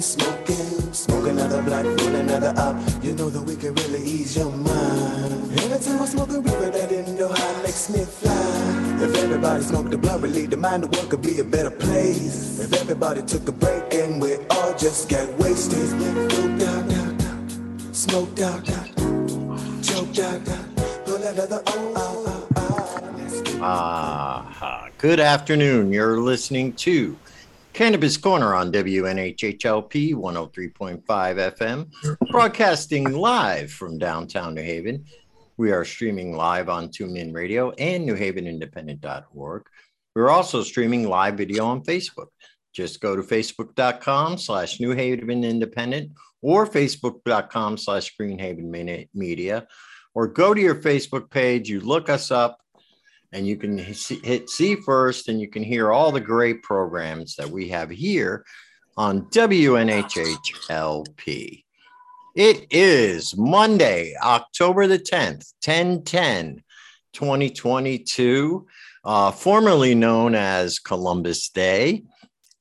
Smoking, smoke another blunt, roll another up. You know that we can really ease your mind. Every time I smoke a reaper, that Indo high makes me fly. If everybody smoked the blunt, relieve the mind, the world could be a better place. If everybody took a break and we all just got wasted. Smoke out, out, out. Smoke out, out. Choke out, out. Pull another oh, oh, oh, Ah, good afternoon. You're listening to Cannabis Corner on WNHHLP 103.5 FM, broadcasting live from downtown New Haven. We are streaming live on TuneIn Radio and NewHavenIndependent.org. We're also streaming live video on Facebook. Just go to facebook.com slash New Haven Independent or facebook.com slash Greenhaven Media, or go to your Facebook page, you look us up, and you can hit see first and you can hear all the great programs that we have here on WNHHLP. It is Monday, October the 10th, 1010, 2022, uh, formerly known as Columbus Day,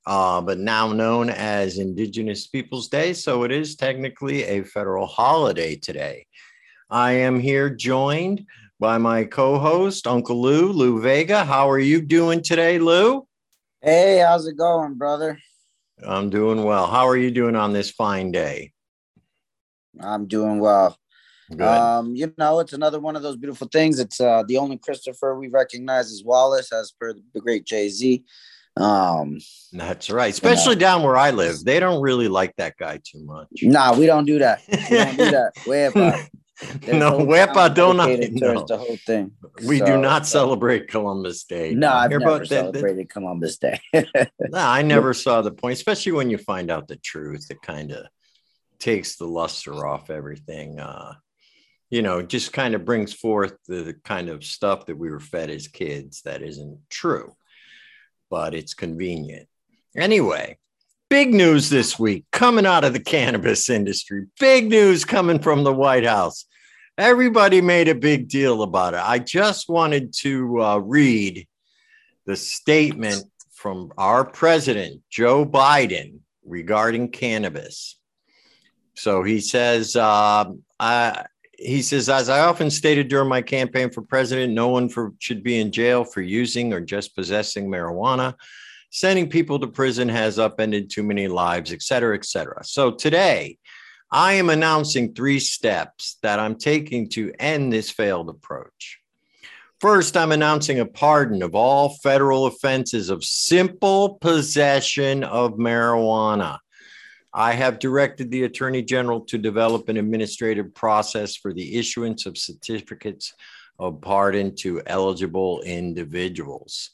uh, but now known as Indigenous Peoples Day. So it is technically a federal holiday today. I am here joined by my co-host Uncle Lou, Lou Vega. How are you doing today, Lou? Hey, how's it going, brother? I'm doing well. How are you doing on this fine day? I'm doing well. Good. Um, you know, it's another one of those beautiful things. It's uh the only Christopher we recognize as Wallace, as per the great Jay Z. Um, That's right. Especially down where I live, they don't really like that guy too much. nah, we don't do that. We don't do that. Way about. No, Wepa don't no. the whole thing. We do not celebrate Columbus Day. No, I've never that- that- Columbus Day. No, I never saw the point, especially when you find out the truth. It kind of takes the luster off everything. Uh, you know, just kind of brings forth the, the kind of stuff that we were fed as kids that isn't true, but it's convenient. Anyway, big news this week coming out of the cannabis industry. Big news coming from the White House. Everybody made a big deal about it. I just wanted to uh, read the statement from our president, Joe Biden, regarding cannabis. So he says, um, I, he says, as I often stated during my campaign for president, no one for, should be in jail for using or just possessing marijuana. Sending people to prison has upended too many lives, et cetera, et cetera. So today, I am announcing three steps that I'm taking to end this failed approach. First, I'm announcing a pardon of all federal offenses of simple possession of marijuana. I have directed the Attorney General to develop an administrative process for the issuance of certificates of pardon to eligible individuals.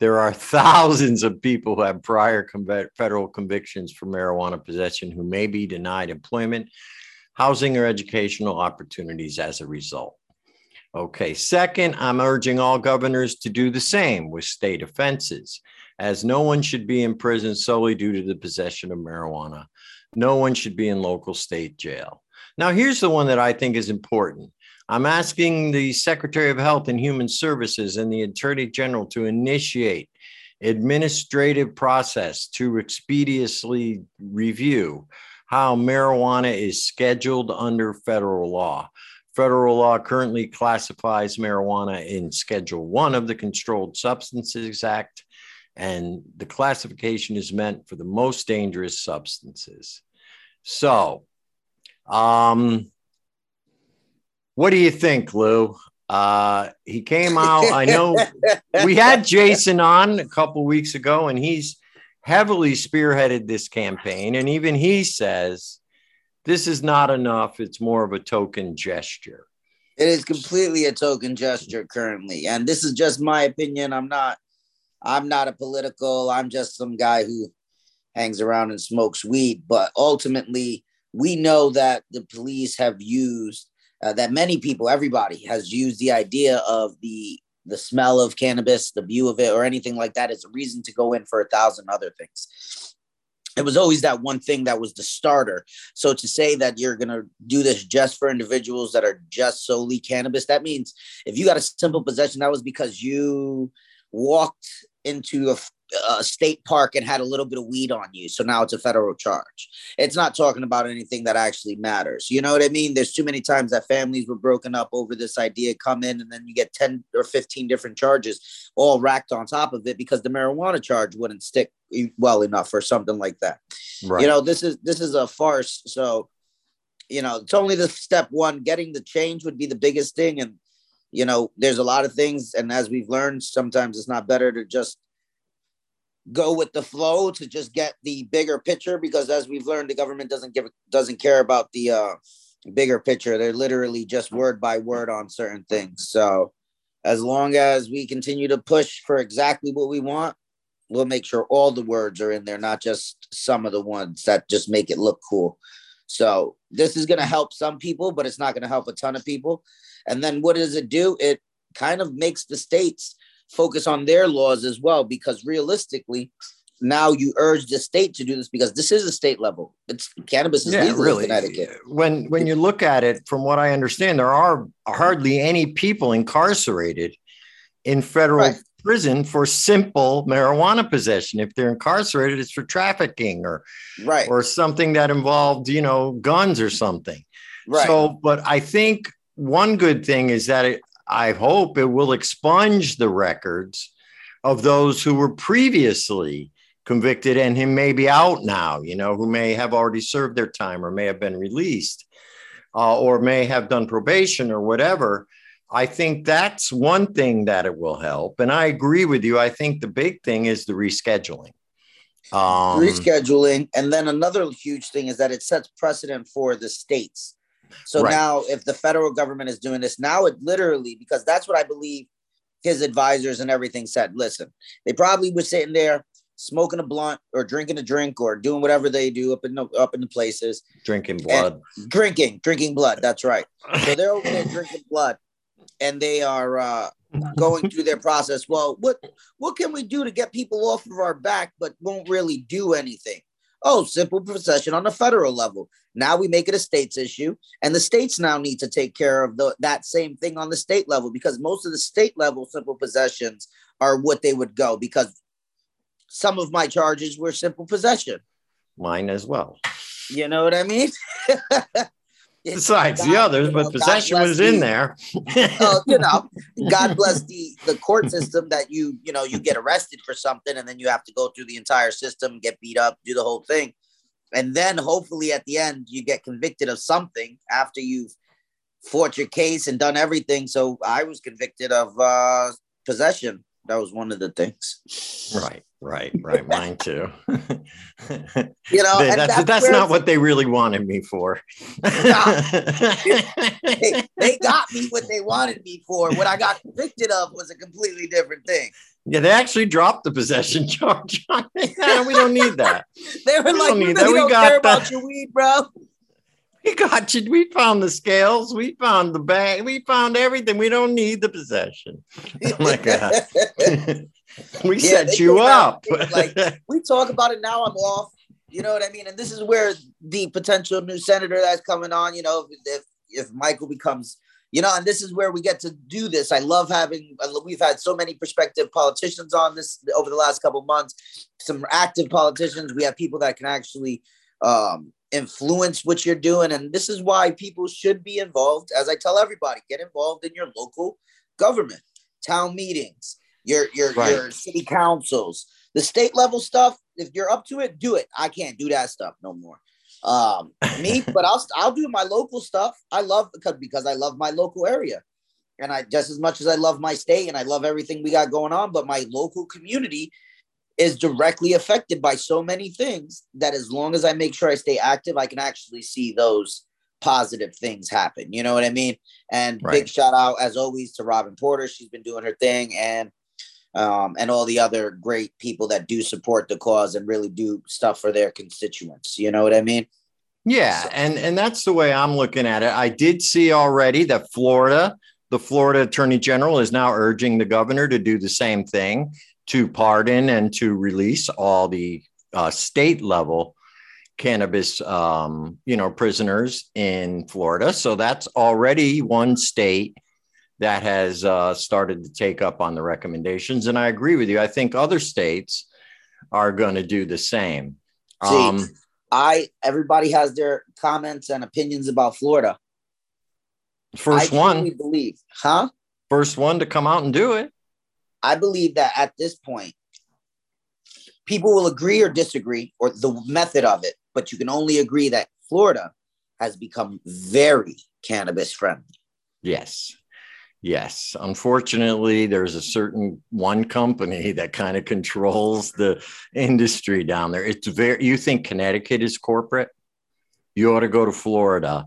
There are thousands of people who have prior federal convictions for marijuana possession who may be denied employment, housing, or educational opportunities as a result. Okay, second, I'm urging all governors to do the same with state offenses, as no one should be in prison solely due to the possession of marijuana. No one should be in local state jail. Now, here's the one that I think is important. I'm asking the Secretary of Health and Human Services and the Attorney General to initiate administrative process to expeditiously review how marijuana is scheduled under federal law. Federal law currently classifies marijuana in Schedule 1 of the Controlled Substances Act, and the classification is meant for the most dangerous substances. So, um, what do you think, Lou? Uh, he came out. I know we had Jason on a couple weeks ago, and he's heavily spearheaded this campaign. And even he says this is not enough. It's more of a token gesture. It is completely a token gesture currently, and this is just my opinion. I'm not, I'm not a political. I'm just some guy who hangs around and smokes weed. But ultimately, we know that the police have used uh, that many people, everybody has used the idea of the the smell of cannabis, the view of it, or anything like that as a reason to go in for a thousand other things. It was always that one thing that was the starter. So to say that you're going to do this just for individuals that are just solely cannabis, that means if you got a simple possession, that was because you walked into a, a state park and had a little bit of weed on you. So now it's a federal charge. It's not talking about anything that actually matters. You know what I mean? There's too many times that families were broken up over this idea, come in and then you get 10 or 15 different charges all racked on top of it because the marijuana charge wouldn't stick well enough or something like that. Right. You know, this is this is a farce. So, you know, it's only the step one. Getting the change would be the biggest thing. And you know, there's a lot of things, and as we've learned, sometimes it's not better to just go with the flow to just get the bigger picture because as we've learned the government doesn't give doesn't care about the uh bigger picture. They're literally just word by word on certain things. So as long as we continue to push for exactly what we want we'll make sure all the words are in there not just some of the ones that just make it look cool so this is going to help some people but it's not going to help a ton of people and then what does it do it kind of makes the states focus on their laws as well, because realistically, now you urge the state to do this because this is a state level. It's cannabis is yeah, legal really. in Connecticut. When when you look at it, from what I understand, there are hardly any people incarcerated in federal right. Prison for simple marijuana possession. If they're incarcerated, it's for trafficking or right or something that involved, you know, guns or something. Right. So, but I think one good thing is that it, I hope it will expunge the records of those who were previously convicted and who may be out now, you know, who may have already served their time or may have been released uh, or may have done probation or whatever. I think that's one thing that it will help. And I agree with you. I think the big thing is the rescheduling. Um, rescheduling. And then another huge thing is that it sets precedent for the states so right. now, if the federal government is doing this, now it literally, because that's what I believe his advisors and everything said. Listen, they probably were sitting there smoking a blunt or drinking a drink or doing whatever they do up in the up in the places. Drinking blood. Drinking, drinking blood. That's right. So they're over there drinking blood, and they are uh, going through their process. Well, what what can we do to get people off of our back, but won't really do anything? Oh, simple possession on the federal level. Now we make it a states issue, and the states now need to take care of the, that same thing on the state level because most of the state level simple possessions are what they would go because some of my charges were simple possession. Mine as well. You know what I mean? Besides God, the others, you know, but possession was the, in there. uh, you know, God bless the the court system that you you know you get arrested for something and then you have to go through the entire system, get beat up, do the whole thing, and then hopefully at the end you get convicted of something after you've fought your case and done everything. So I was convicted of uh, possession. That was one of the things. Right. Right, right, mine too. you know, they, that's that's, that's not what they really wanted me for. they, they got me what they wanted me for. What I got convicted of was a completely different thing. Yeah, they actually dropped the possession charge on me. No, we don't need that. they were we like, "We, really we got care about your weed, bro." We got you. We found the scales. We found the bag. We found everything. We don't need the possession. Oh my god. we yeah, set you up. like we talk about it now, I'm off. You know what I mean? And this is where the potential new senator that's coming on, you know, if if Michael becomes, you know, and this is where we get to do this. I love having. We've had so many prospective politicians on this over the last couple months. Some active politicians. We have people that can actually um, influence what you're doing, and this is why people should be involved. As I tell everybody, get involved in your local government, town meetings, your your right. your city councils, the state level stuff. If you're up to it, do it. I can't do that stuff no more. Um, me, but I'll I'll do my local stuff. I love because because I love my local area, and I just as much as I love my state and I love everything we got going on, but my local community is directly affected by so many things that as long as I make sure I stay active, I can actually see those positive things happen. You know what I mean? And right. big shout out as always to Robin Porter. She's been doing her thing and um, and all the other great people that do support the cause and really do stuff for their constituents. You know what I mean? Yeah, so. and and that's the way I'm looking at it. I did see already that Florida, the Florida Attorney General, is now urging the governor to do the same thing to pardon and to release all the uh, state level cannabis, um, you know, prisoners in Florida. So that's already one state that has uh, started to take up on the recommendations. And I agree with you. I think other states are going to do the same. See, um, I everybody has their comments and opinions about Florida. First I one, believe, huh? First one to come out and do it. I believe that at this point, people will agree or disagree or the method of it, but you can only agree that Florida has become very cannabis friendly. Yes. Yes, unfortunately, there's a certain one company that kind of controls the industry down there. It's very, you think Connecticut is corporate? You ought to go to Florida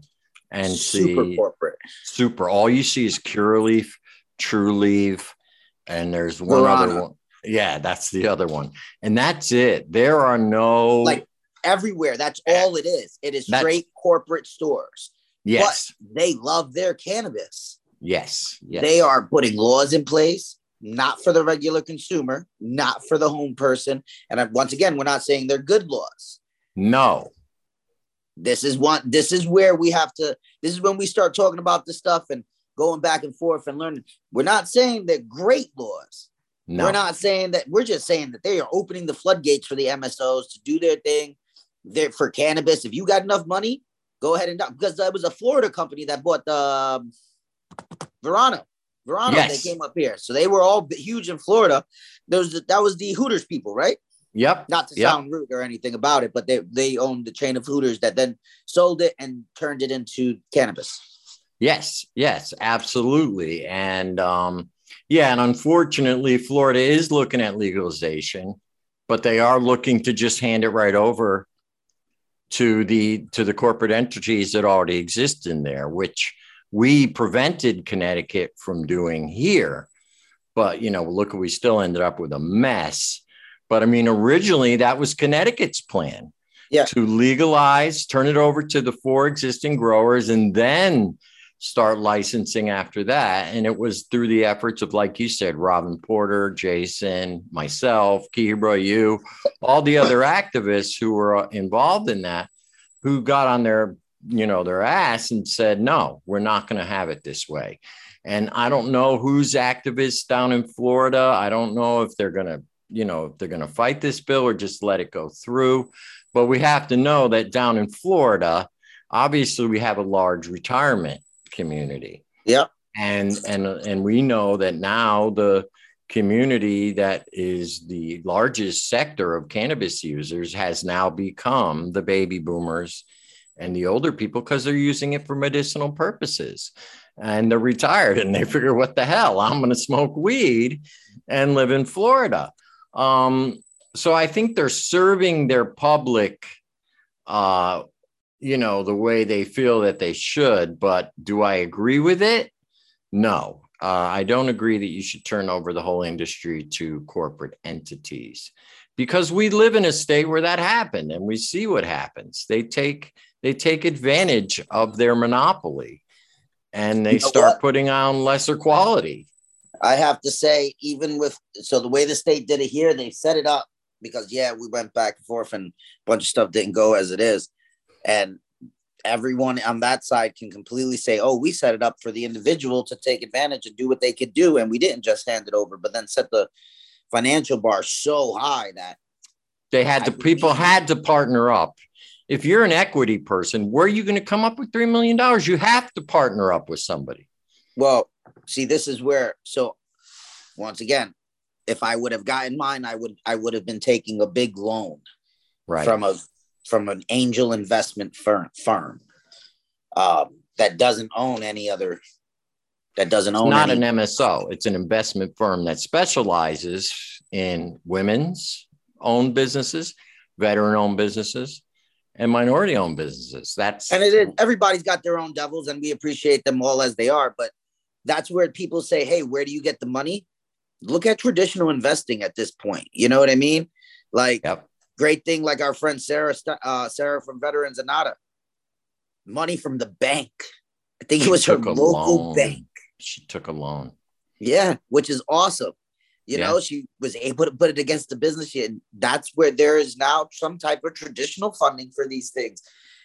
and super see corporate. Super. All you see is Curaleaf, Trulieve, and there's one other one. Yeah, that's the other one. And that's it. There are no like everywhere. That's all it is. It is straight corporate stores. Yes. But they love their cannabis. Yes, yes. They are putting laws in place, not for the regular consumer, not for the home person. And once again, we're not saying they're good laws. No. This is one, this is where we have to, this is when we start talking about this stuff and going back and forth and learning. We're not saying they're great laws. No. We're not saying that, we're just saying that they are opening the floodgates for the MSOs to do their thing. There for cannabis. If you got enough money, go ahead and because that was a Florida company that bought the um, Verano. Verano, yes. they came up here. So they were all huge in Florida. There was that was the Hooters people, right? Yep. Not to yep. sound rude or anything about it, but they they owned the chain of Hooters that then sold it and turned it into cannabis. Yes, yes, absolutely. And um, yeah, and unfortunately, Florida is looking at legalization, but they are looking to just hand it right over to the to the corporate entities that already exist in there, which we prevented Connecticut from doing here. But, you know, look, we still ended up with a mess. But I mean, originally that was Connecticut's plan yeah. to legalize, turn it over to the four existing growers, and then start licensing after that. And it was through the efforts of, like you said, Robin Porter, Jason, myself, Kibra, you, all the other activists who were uh, involved in that, who got on their you know their ass and said no we're not going to have it this way. And i don't know who's activists down in florida. I don't know if they're going to you know if they're going to fight this bill or just let it go through. But we have to know that down in florida obviously we have a large retirement community. Yeah and and and we know that now the community that is the largest sector of cannabis users has now become the baby boomers and the older people because they're using it for medicinal purposes. And they're retired and they figure what the hell? I'm going to smoke weed and live in florida. Um, so i think they're serving their public uh, you know the way they feel that they should but do i agree with it? No. Uh, i don't agree that you should turn over the whole industry to corporate entities because we live in a state where that happened and we see what happens. They take they take advantage of their monopoly and they you know start what? putting on lesser quality. I have to say, even with so the way the state did it here, they set it up because yeah, we went back and forth and a bunch of stuff didn't go as it is. And everyone on that side can completely say, oh, we set it up for the individual to take advantage and do what they could do. And we didn't just hand it over, but then set the financial bar so high that they had to, people had to partner up if you're an equity person, where are you going to come up with $3 million? You have to partner up with somebody. Well, see, this is where, so once again, if I would have gotten mine, I would, I would have been taking a big loan right. from a, from an angel investment firm, firm um, that doesn't own any other, that doesn't own it's not any- an MSO. It's an investment firm that specializes in women's owned businesses, veteran owned businesses, and minority owned businesses. That's and it is everybody's got their own devils, and we appreciate them all as they are. But that's where people say, "Hey, where do you get the money?" Look at traditional investing at this point. You know what I mean? Like, yep. great thing, like our friend Sarah, uh, Sarah from Veterans Anata, money from the bank. I think it was her local loan. bank. She took a loan. Yeah, which is awesome. You yeah. know, she was able to put it against the business. And that's where there is now some type of traditional funding for these things.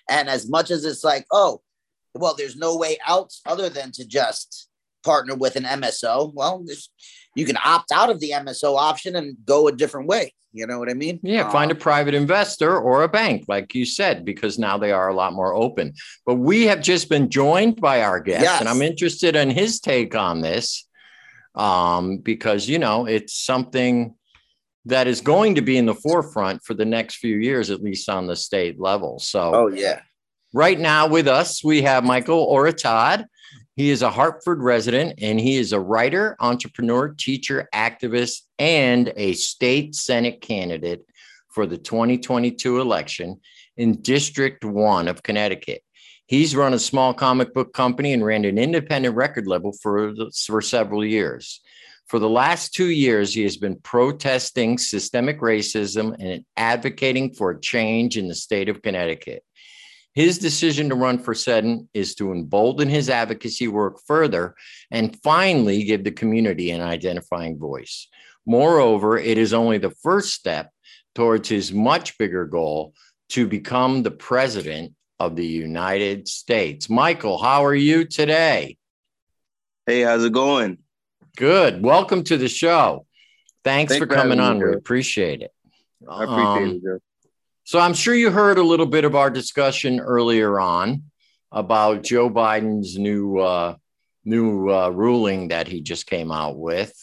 And as much as it's like, oh, well, there's no way out other than to just partner with an MSO, well, you can opt out of the MSO option and go a different way. You know what I mean? Yeah, find a um, private investor or a bank, like you said, because now they are a lot more open. But we have just been joined by our guest, yes. and I'm interested in his take on this um, because, you know, it's something that is going to be in the forefront for the next few years, at least on the state level. So, oh, yeah. Right now with us, we have Michael Oretad. He is a Hartford resident and he is a writer, entrepreneur, teacher, activist, and a state Senate candidate for the 2022 election in District 1 of Connecticut. He's run a small comic book company and ran an independent record label for, for several years. For the last two years, he has been protesting systemic racism and advocating for a change in the state of Connecticut. His decision to run for Senate is to embolden his advocacy work further and finally give the community an identifying voice. Moreover, it is only the first step towards his much bigger goal to become the president of the United States. Michael, how are you today? Hey, how's it going? Good. Welcome to the show. Thanks, for, coming on. Me, we appreciate it. I appreciate um, it, Joe. So I'm sure you heard a little bit of our discussion earlier on about Joe Biden's new uh, new uh, ruling that he just came out with,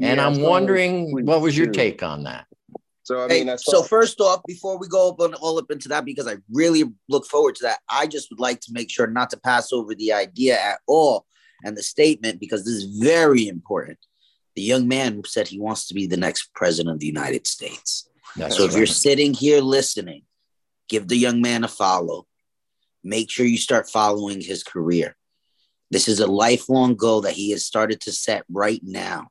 and yeah, I'm wondering what was your take on that. So I mean, hey, so first off, before we go up on, all up into that, because I really look forward to that, I just would like to make sure not to pass over the idea at all and the statement because this is very important. The young man said he wants to be the next president of the United States. That's so if you're sitting here listening, give the young man a follow. Make sure you start following his career. This is a lifelong goal that he has started to set right now.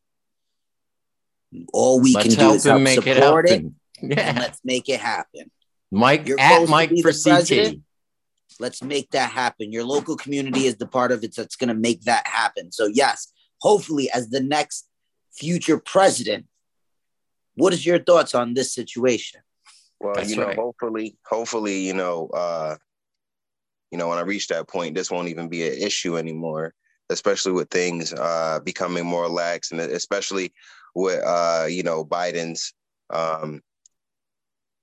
All we let's can do is help make support it, it yeah. and let's make it happen. Mike You're at Mike for CT. Let's make that happen. Your local community is the part of it that's going to make that happen. So yes, hopefully, as the next future president, what is your thoughts on this situation? Well, That's you know, right. hopefully, hopefully, you know, uh, you know, when I reach that point, this won't even be an issue anymore, especially with things uh, becoming more lax, and especially with uh, you know Biden's um,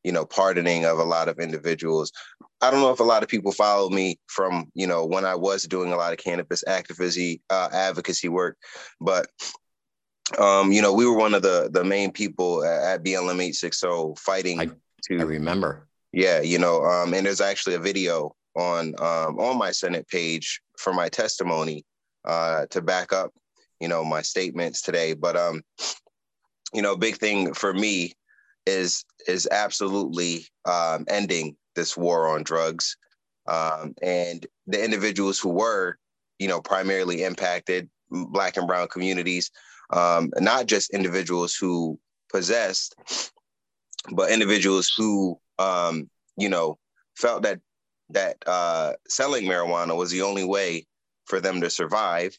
you know pardoning of a lot of individuals. I don't know if a lot of people follow me from you know when I was doing a lot of cannabis activism uh, advocacy work, but um, you know, we were one of the the main people at BLM 860 fighting I, to I remember. Yeah, you know, um, and there's actually a video on um, on my Senate page for my testimony uh, to back up, you know, my statements today. But um, you know, big thing for me is is absolutely um, ending this war on drugs um, and the individuals who were, you know, primarily impacted, Black and Brown communities um, not just individuals who possessed, but individuals who, um, you know, felt that that uh, selling marijuana was the only way for them to survive.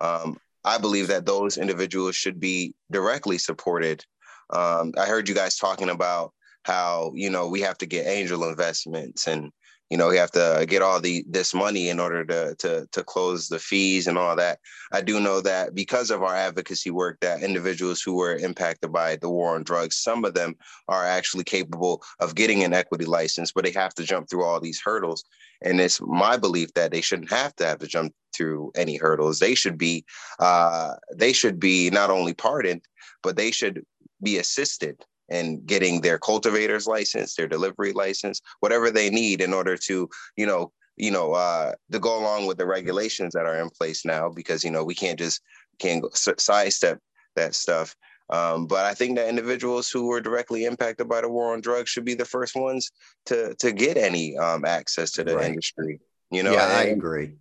Um, I believe that those individuals should be directly supported. Um, I heard you guys talking about how you know we have to get angel investments and you know, you have to get all the this money in order to to to close the fees and all that. I do know that because of our advocacy work, that individuals who were impacted by the war on drugs, some of them are actually capable of getting an equity license, but they have to jump through all these hurdles. And it's my belief that they shouldn't have to have to jump through any hurdles. They should be uh, they should be not only pardoned, but they should be assisted and getting their cultivator's license, their delivery license, whatever they need in order to, you know, you know, uh, to go along with the regulations that are in place now, because you know we can't just can't sidestep that stuff. Um, but I think that individuals who were directly impacted by the war on drugs should be the first ones to to get any um, access to the right. industry. You know, yeah, and, I agree.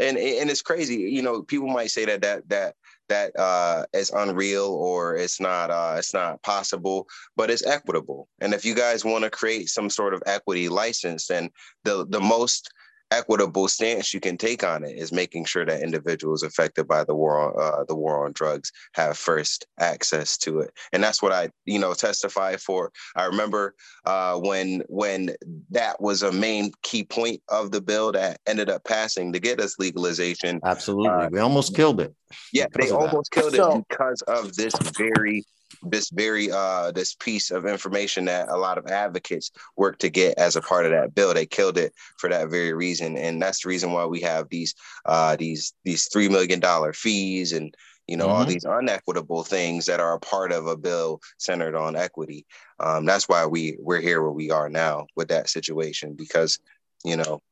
And and it's crazy. You know, people might say that that that that uh, is unreal or it's not uh, it's not possible, but it's equitable. And if you guys want to create some sort of equity license, then the the most equitable stance you can take on it is making sure that individuals affected by the war on uh, the war on drugs have first access to it. And that's what i you know testify for. I remember uh, when when that was a main key point of the bill that ended up passing to get us legalization. Absolutely. Uh, we almost killed it yeah they almost that. killed it because of this very this very uh this piece of information that a lot of advocates work to get as a part of that bill. They killed it for that very reason. And that's the reason why we have these uh these these three million dollar fees and you know mm-hmm. all these unequitable things that are a part of a bill centered on equity. Um that's why we we're here where we are now with that situation because you know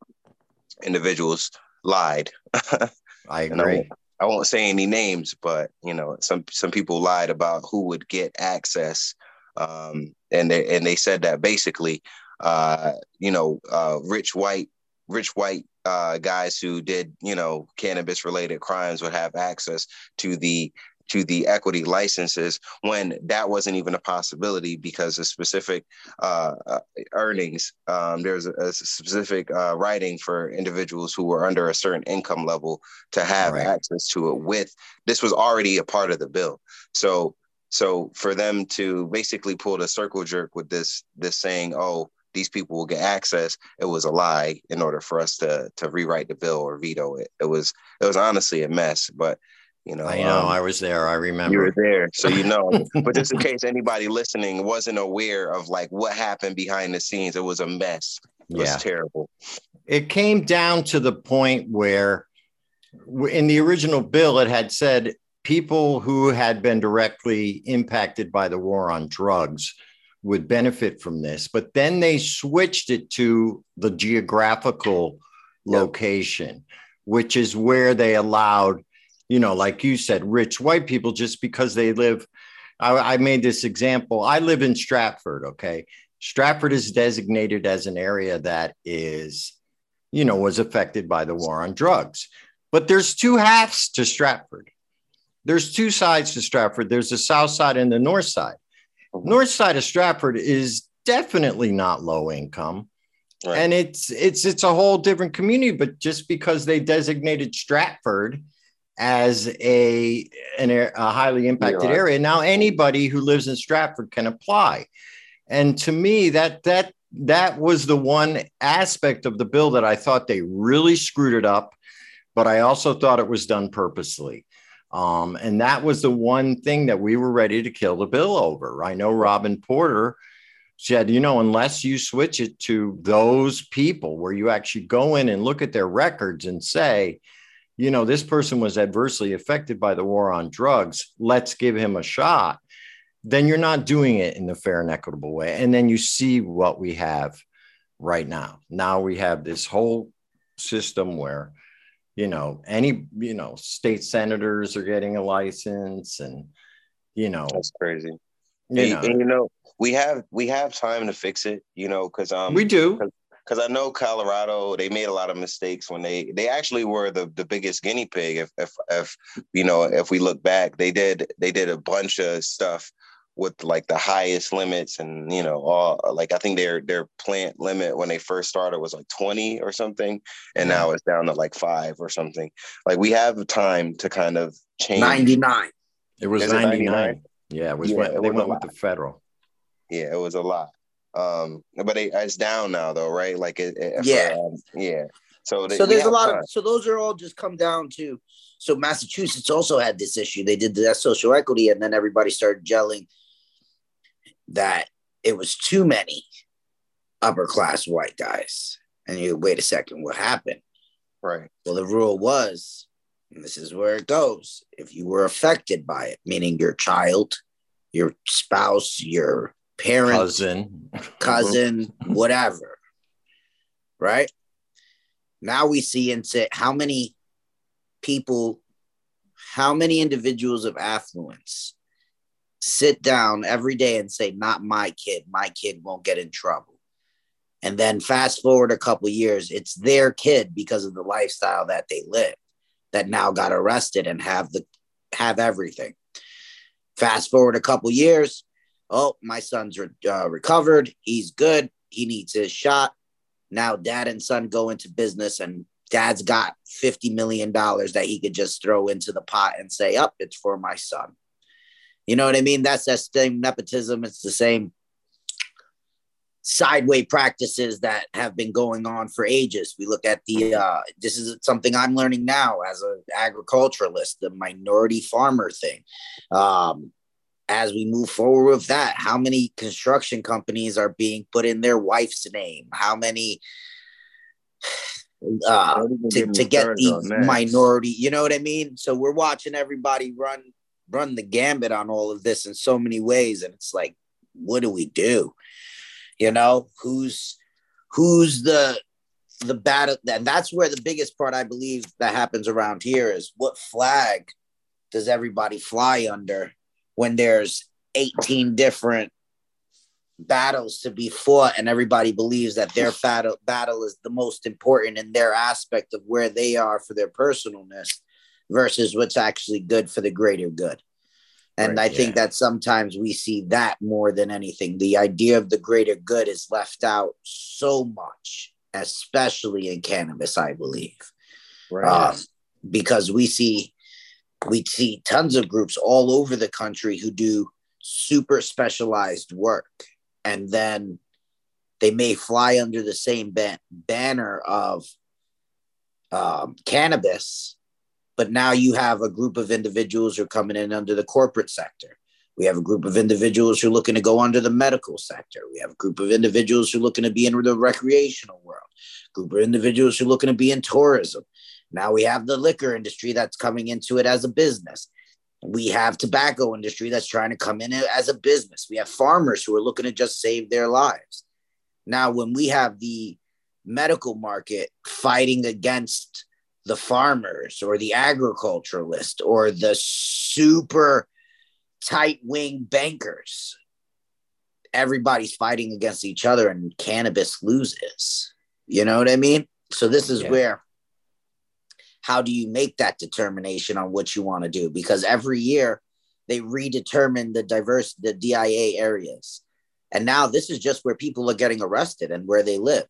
individuals lied. I agree I won't say any names, but you know, some some people lied about who would get access, um, and they and they said that basically, uh, you know, uh, rich white rich white uh, guys who did you know cannabis related crimes would have access to the to the equity licenses when that wasn't even a possibility because of specific uh, uh, earnings. Um, there's a, a specific uh, writing for individuals who were under a certain income level to have right. access to it. With this was already a part of the bill, so so for them to basically pull the circle jerk with this this saying, oh these people will get access it was a lie in order for us to to rewrite the bill or veto it it was it was honestly a mess but you know, I know um, I was there. I remember you were there, so you know. but just in case anybody listening wasn't aware of like what happened behind the scenes, it was a mess. It yeah. was terrible. It came down to the point where, in the original bill, it had said people who had been directly impacted by the war on drugs would benefit from this, but then they switched it to the geographical yep. location, which is where they allowed you know, like you said, rich white people just because they live. I, I made this example. I live in Stratford. Okay. Stratford is designated as an area that is, you know, was affected by the war on drugs. But there's two halves to Stratford. There's two sides to Stratford. There's the south side and the north side. Mm-hmm. North side of Stratford is definitely not low income. Right. And it's it's it's a whole different community, but just because they designated Stratford as a, an, a highly impacted yeah. area. Now anybody who lives in Stratford can apply. And to me, that that that was the one aspect of the bill that I thought they really screwed it up, but I also thought it was done purposely. Um, and that was the one thing that we were ready to kill the bill over. I know Robin Porter said, you know, unless you switch it to those people where you actually go in and look at their records and say, you know, this person was adversely affected by the war on drugs. Let's give him a shot. Then you're not doing it in the fair and equitable way. And then you see what we have right now. Now we have this whole system where, you know, any, you know, state senators are getting a license and, you know, that's crazy. You know, and, you know, we have we have time to fix it, you know, because um we do because I know Colorado they made a lot of mistakes when they they actually were the the biggest guinea pig. If if if you know if we look back, they did they did a bunch of stuff with like the highest limits and you know all like I think their their plant limit when they first started was like 20 or something and now it's down to like 5 or something. Like we have time to kind of change 99. It was 99? 99. Yeah, it was yeah, when it they went with the federal. Yeah, it was a lot. Um, but it, it's down now though, right? Like it, it yeah, um, yeah. So, they, so there's a lot time. of so those are all just come down to so Massachusetts also had this issue. They did that social equity, and then everybody started gelling that it was too many upper class white guys. And you wait a second, what happened? Right. Well, the rule was, and this is where it goes: if you were affected by it, meaning your child, your spouse, your parent, cousin, cousin, whatever. Right? Now we see and say how many people, how many individuals of affluence sit down every day and say, Not my kid, my kid won't get in trouble. And then fast forward a couple years, it's their kid because of the lifestyle that they live that now got arrested and have the have everything. Fast forward a couple years, oh, my son's re- uh, recovered. He's good. He needs his shot. Now dad and son go into business and dad's got 50 million dollars that he could just throw into the pot and say, "Up, oh, it's for my son." You know what I mean? That's that same nepotism. It's the same sideway practices that have been going on for ages. We look at the uh, this is something I'm learning now as an agriculturalist, the minority farmer thing. Um, as we move forward with that, how many construction companies are being put in their wife's name? How many uh, to, to get the minority? You know what I mean? So we're watching everybody run run the gambit on all of this in so many ways, and it's like, what do we do? You know, who's who's the the battle and that's where the biggest part I believe that happens around here is what flag does everybody fly under when there's 18 different battles to be fought and everybody believes that their battle battle is the most important in their aspect of where they are for their personalness versus what's actually good for the greater good and right, I think that sometimes we see that more than anything. The idea of the greater good is left out so much, especially in cannabis, I believe. Right. Um, because we see we see tons of groups all over the country who do super specialized work and then they may fly under the same ban- banner of um, cannabis but now you have a group of individuals who are coming in under the corporate sector. We have a group of individuals who are looking to go under the medical sector. We have a group of individuals who are looking to be in the recreational world. A group of individuals who are looking to be in tourism. Now we have the liquor industry that's coming into it as a business. We have tobacco industry that's trying to come in as a business. We have farmers who are looking to just save their lives. Now, when we have the medical market fighting against the farmers or the agriculturalist or the super tight wing bankers. Everybody's fighting against each other and cannabis loses. You know what I mean? So this is yeah. where how do you make that determination on what you want to do? Because every year they redetermine the diverse the DIA areas. And now this is just where people are getting arrested and where they live.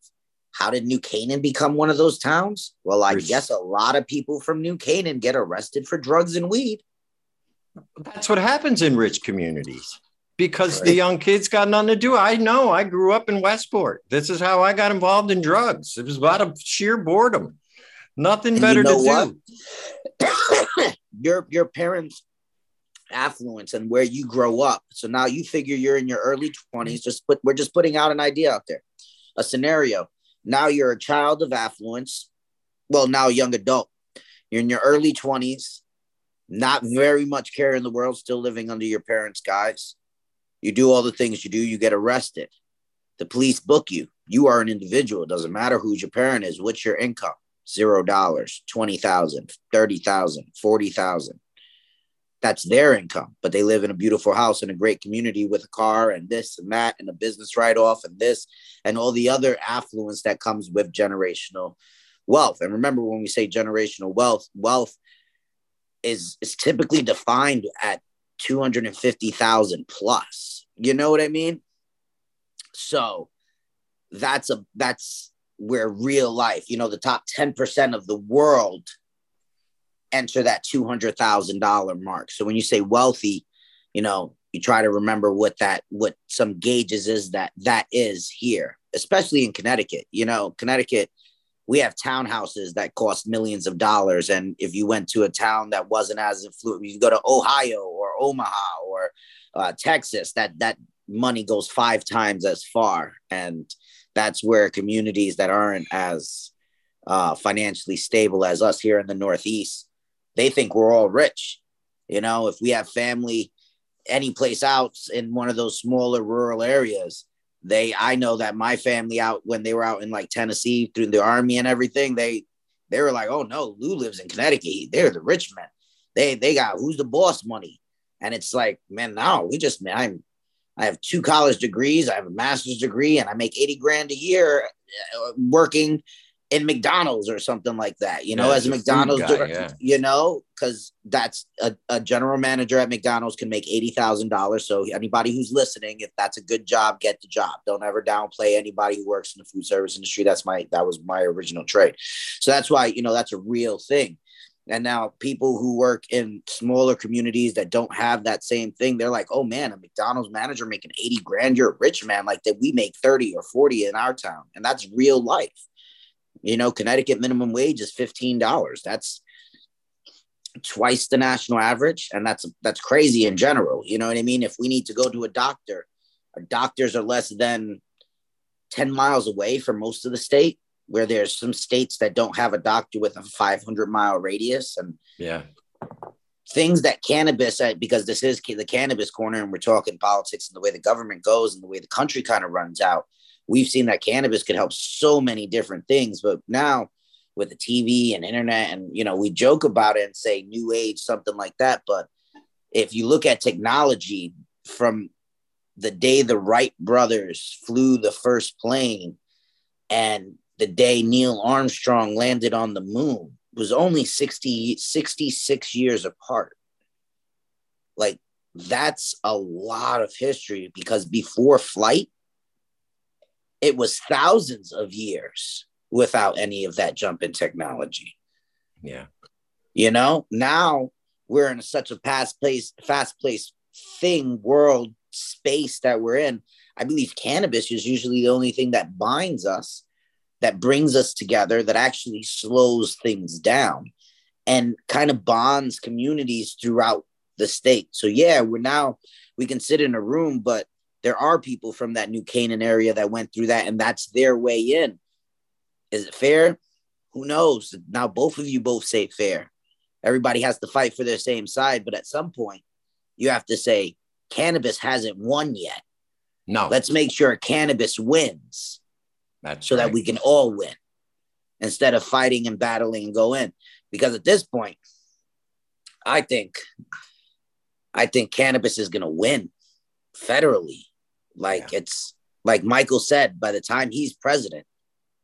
How did New Canaan become one of those towns? Well, I guess a lot of people from New Canaan get arrested for drugs and weed. That's what happens in rich communities because right. the young kids got nothing to do. I know I grew up in Westport. This is how I got involved in drugs. It was out of sheer boredom. Nothing and better you know to do. your your parents' affluence and where you grow up. So now you figure you're in your early 20s. Just put we're just putting out an idea out there. A scenario. Now you're a child of affluence. Well, now young adult. You're in your early 20s, not very much care in the world, still living under your parents' guise. You do all the things you do, you get arrested. The police book you. You are an individual. It doesn't matter who's your parent is. What's your income? Zero dollars, twenty thousand, thirty thousand, forty thousand. that's their income, but they live in a beautiful house in a great community with a car and this and that and a business write off and this and all the other affluence that comes with generational wealth. And remember, when we say generational wealth, wealth is, is typically defined at 250,000 plus. You know what I mean? So that's a that's where real life, you know, the top 10% of the world enter that $200,000 mark. So when you say wealthy, you know, you try to remember what that, what some gauges is that that is here, especially in Connecticut. You know, Connecticut, we have townhouses that cost millions of dollars. And if you went to a town that wasn't as affluent, you go to Ohio or Omaha or uh, Texas, that, that money goes five times as far. And that's where communities that aren't as uh, financially stable as us here in the Northeast they think we're all rich. You know, if we have family any place out in one of those smaller rural areas, they I know that my family out when they were out in like Tennessee through the army and everything, they they were like, oh no, Lou lives in Connecticut. They're the rich men. They they got who's the boss money. And it's like, man, no, we just I'm I have two college degrees, I have a master's degree, and I make 80 grand a year uh, working in McDonald's or something like that, you know, Yeah, as a as a food McDonald's, guy, yeah. you know, because that's a, a general manager at McDonald's can make eighty thousand dollars. So anybody who's listening, if that's a good job, get the job. Don't ever downplay anybody who works in the food service industry. That's my that was my original trade. So that's why you know that's a real thing. And now people who work in smaller communities that don't have that same thing, they're like, oh man, a McDonald's manager making 80 grand, you're a rich man. Like that we make 30 or 40 in our town. And that's real life. You know, Connecticut minimum wage is $15. That's twice the national average. And that's that's crazy in general. You know what I mean? If we need to go to a doctor, our doctors are less than 10 miles away from most of the state where there's some states that don't have a doctor with a 500 mile radius and Yeah. things that cannabis uh, because this is the cannabis corner and we're talking politics and the way the government goes and the way the country kind of runs out we've seen that cannabis could help so many different things but now with the tv and internet and you know we joke about it and say new age something like that but if you look at technology from the day the wright brothers flew the first plane and the day neil armstrong landed on the moon was only 60 66 years apart. Like that's a lot of history because before flight it was thousands of years without any of that jump in technology. Yeah. you know now we're in such a fast place fast place thing world space that we're in. I believe cannabis is usually the only thing that binds us that brings us together that actually slows things down and kind of bonds communities throughout the state. So yeah we're now we can sit in a room but there are people from that new canaan area that went through that and that's their way in. Is it fair? Who knows? Now both of you both say fair. Everybody has to fight for their same side but at some point you have to say cannabis hasn't won yet. No. let's make sure cannabis wins that's so that we can all win instead of fighting and battling and go in. Because at this point i think i think cannabis is going to win federally. Like it's like michael said by the time he's president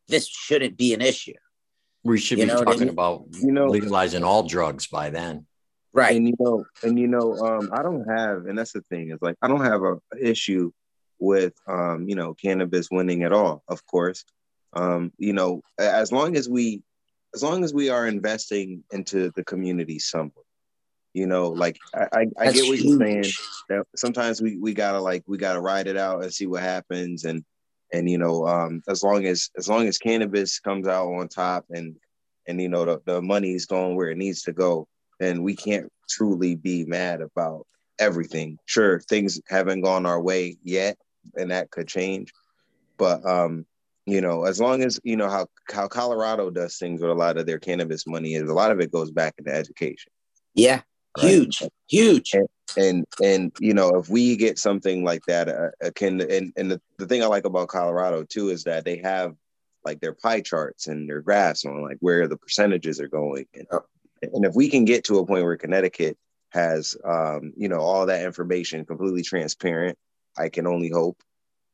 this shouldn't be an issue. We should you be know what I talking mean? about You know- legalizing all drugs by then. right. And you know, and you know, um, I don't have, and that's the thing is like I don't have a issue with, um, you know, cannabis winning at all. Of course, um, you know, as long as we, as long as we are investing into the community somewhat, you know, like I, I, I get what you're saying. That sometimes we we gotta like we gotta ride it out and see what happens, and and you know, um, as long as as long as cannabis comes out on top, and and you know the, the money is going where it needs to go then we can't truly be mad about everything. Sure, things haven't gone our way yet, and that could change. But um, you know, as long as you know how how Colorado does things with a lot of their cannabis money is a lot of it goes back into education. yeah Right. huge huge And and you know, if we get something like that uh, to, and and the, the thing I like about Colorado too is that they have like their pie charts and their graphs on like where the percentages are going. And, and if we can get to a point where Connecticut has um, you know all that information completely transparent, I can only hope.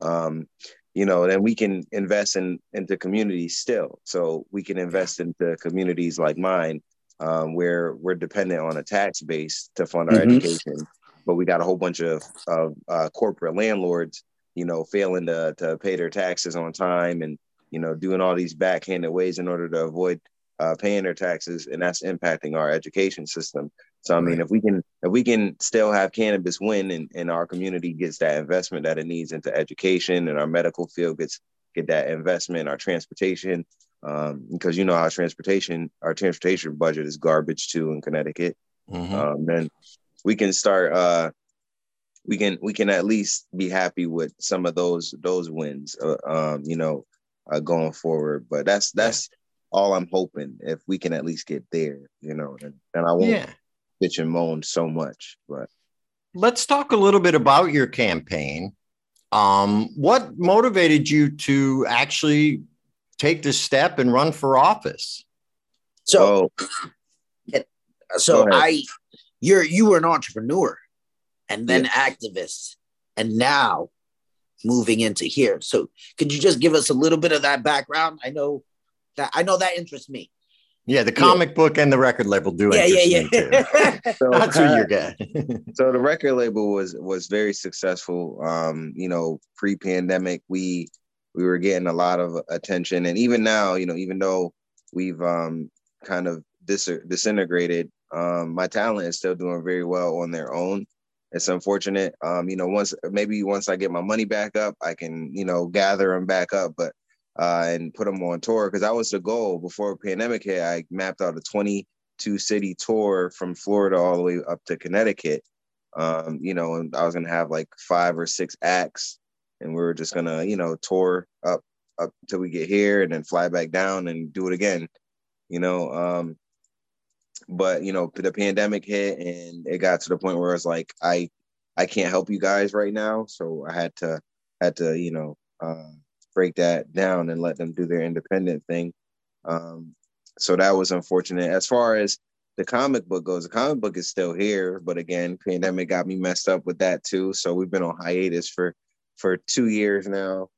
Um, you know, then we can invest in into communities still. So we can invest into communities like mine, um, where we're dependent on a tax base to fund our Mhm. education, but we got a whole bunch of of uh, corporate landlords, you know, failing to to pay their taxes on time and you know doing all these backhanded ways in order to avoid uh, paying their taxes, and that's impacting our education system. So I mean, if we can if we can still have cannabis win and, and our community gets that investment that it needs into education and our medical field gets get that investment, our transportation, um, because you know how transportation our transportation budget is garbage too in Connecticut. Mhm. Um, then we can start uh we can we can at least be happy with some of those those wins uh, um you know uh, going forward but that's that's all i'm hoping if we can at least get there you know and, and i won't yeah. Bitch and moan so much but Let's talk a little bit about your campaign. Um, what motivated you to actually take this step and run for office? so oh so I, you're you were an entrepreneur, and then activist, and now moving into here. So could you just give us a little bit of that background? I know That I know that interests me. Yeah, the comic yeah. book and the record label do yeah, yeah, yeah. too. so, That's what you get. so the record label was was very successful. Um, you know, pre-pandemic, we we were getting a lot of attention, and even now, you know, even though we've um kind of dis- disintegrated, um, my talent is still doing very well on their own. It's unfortunate. Um, you know, once maybe once I get my money back up, I can you know gather them back up, but uh, and put them on tour because that was the goal before pandemic hit. I mapped out a 22 city tour from Florida all the way up to Connecticut. Um, you know, and I was gonna have like five or six acts, and we were just gonna, you know, tour up up till we get here and then fly back down and do it again. You know, um, but you know, the pandemic hit and it got to the point where it's like I I can't help you guys right now, so I had to had to you know. Uh, break that down and let them do their independent thing. Um, so that was unfortunate. As far as the comic book goes, the comic book is still here, but again, pandemic got me messed up with that too. So we've been on hiatus for for two years now,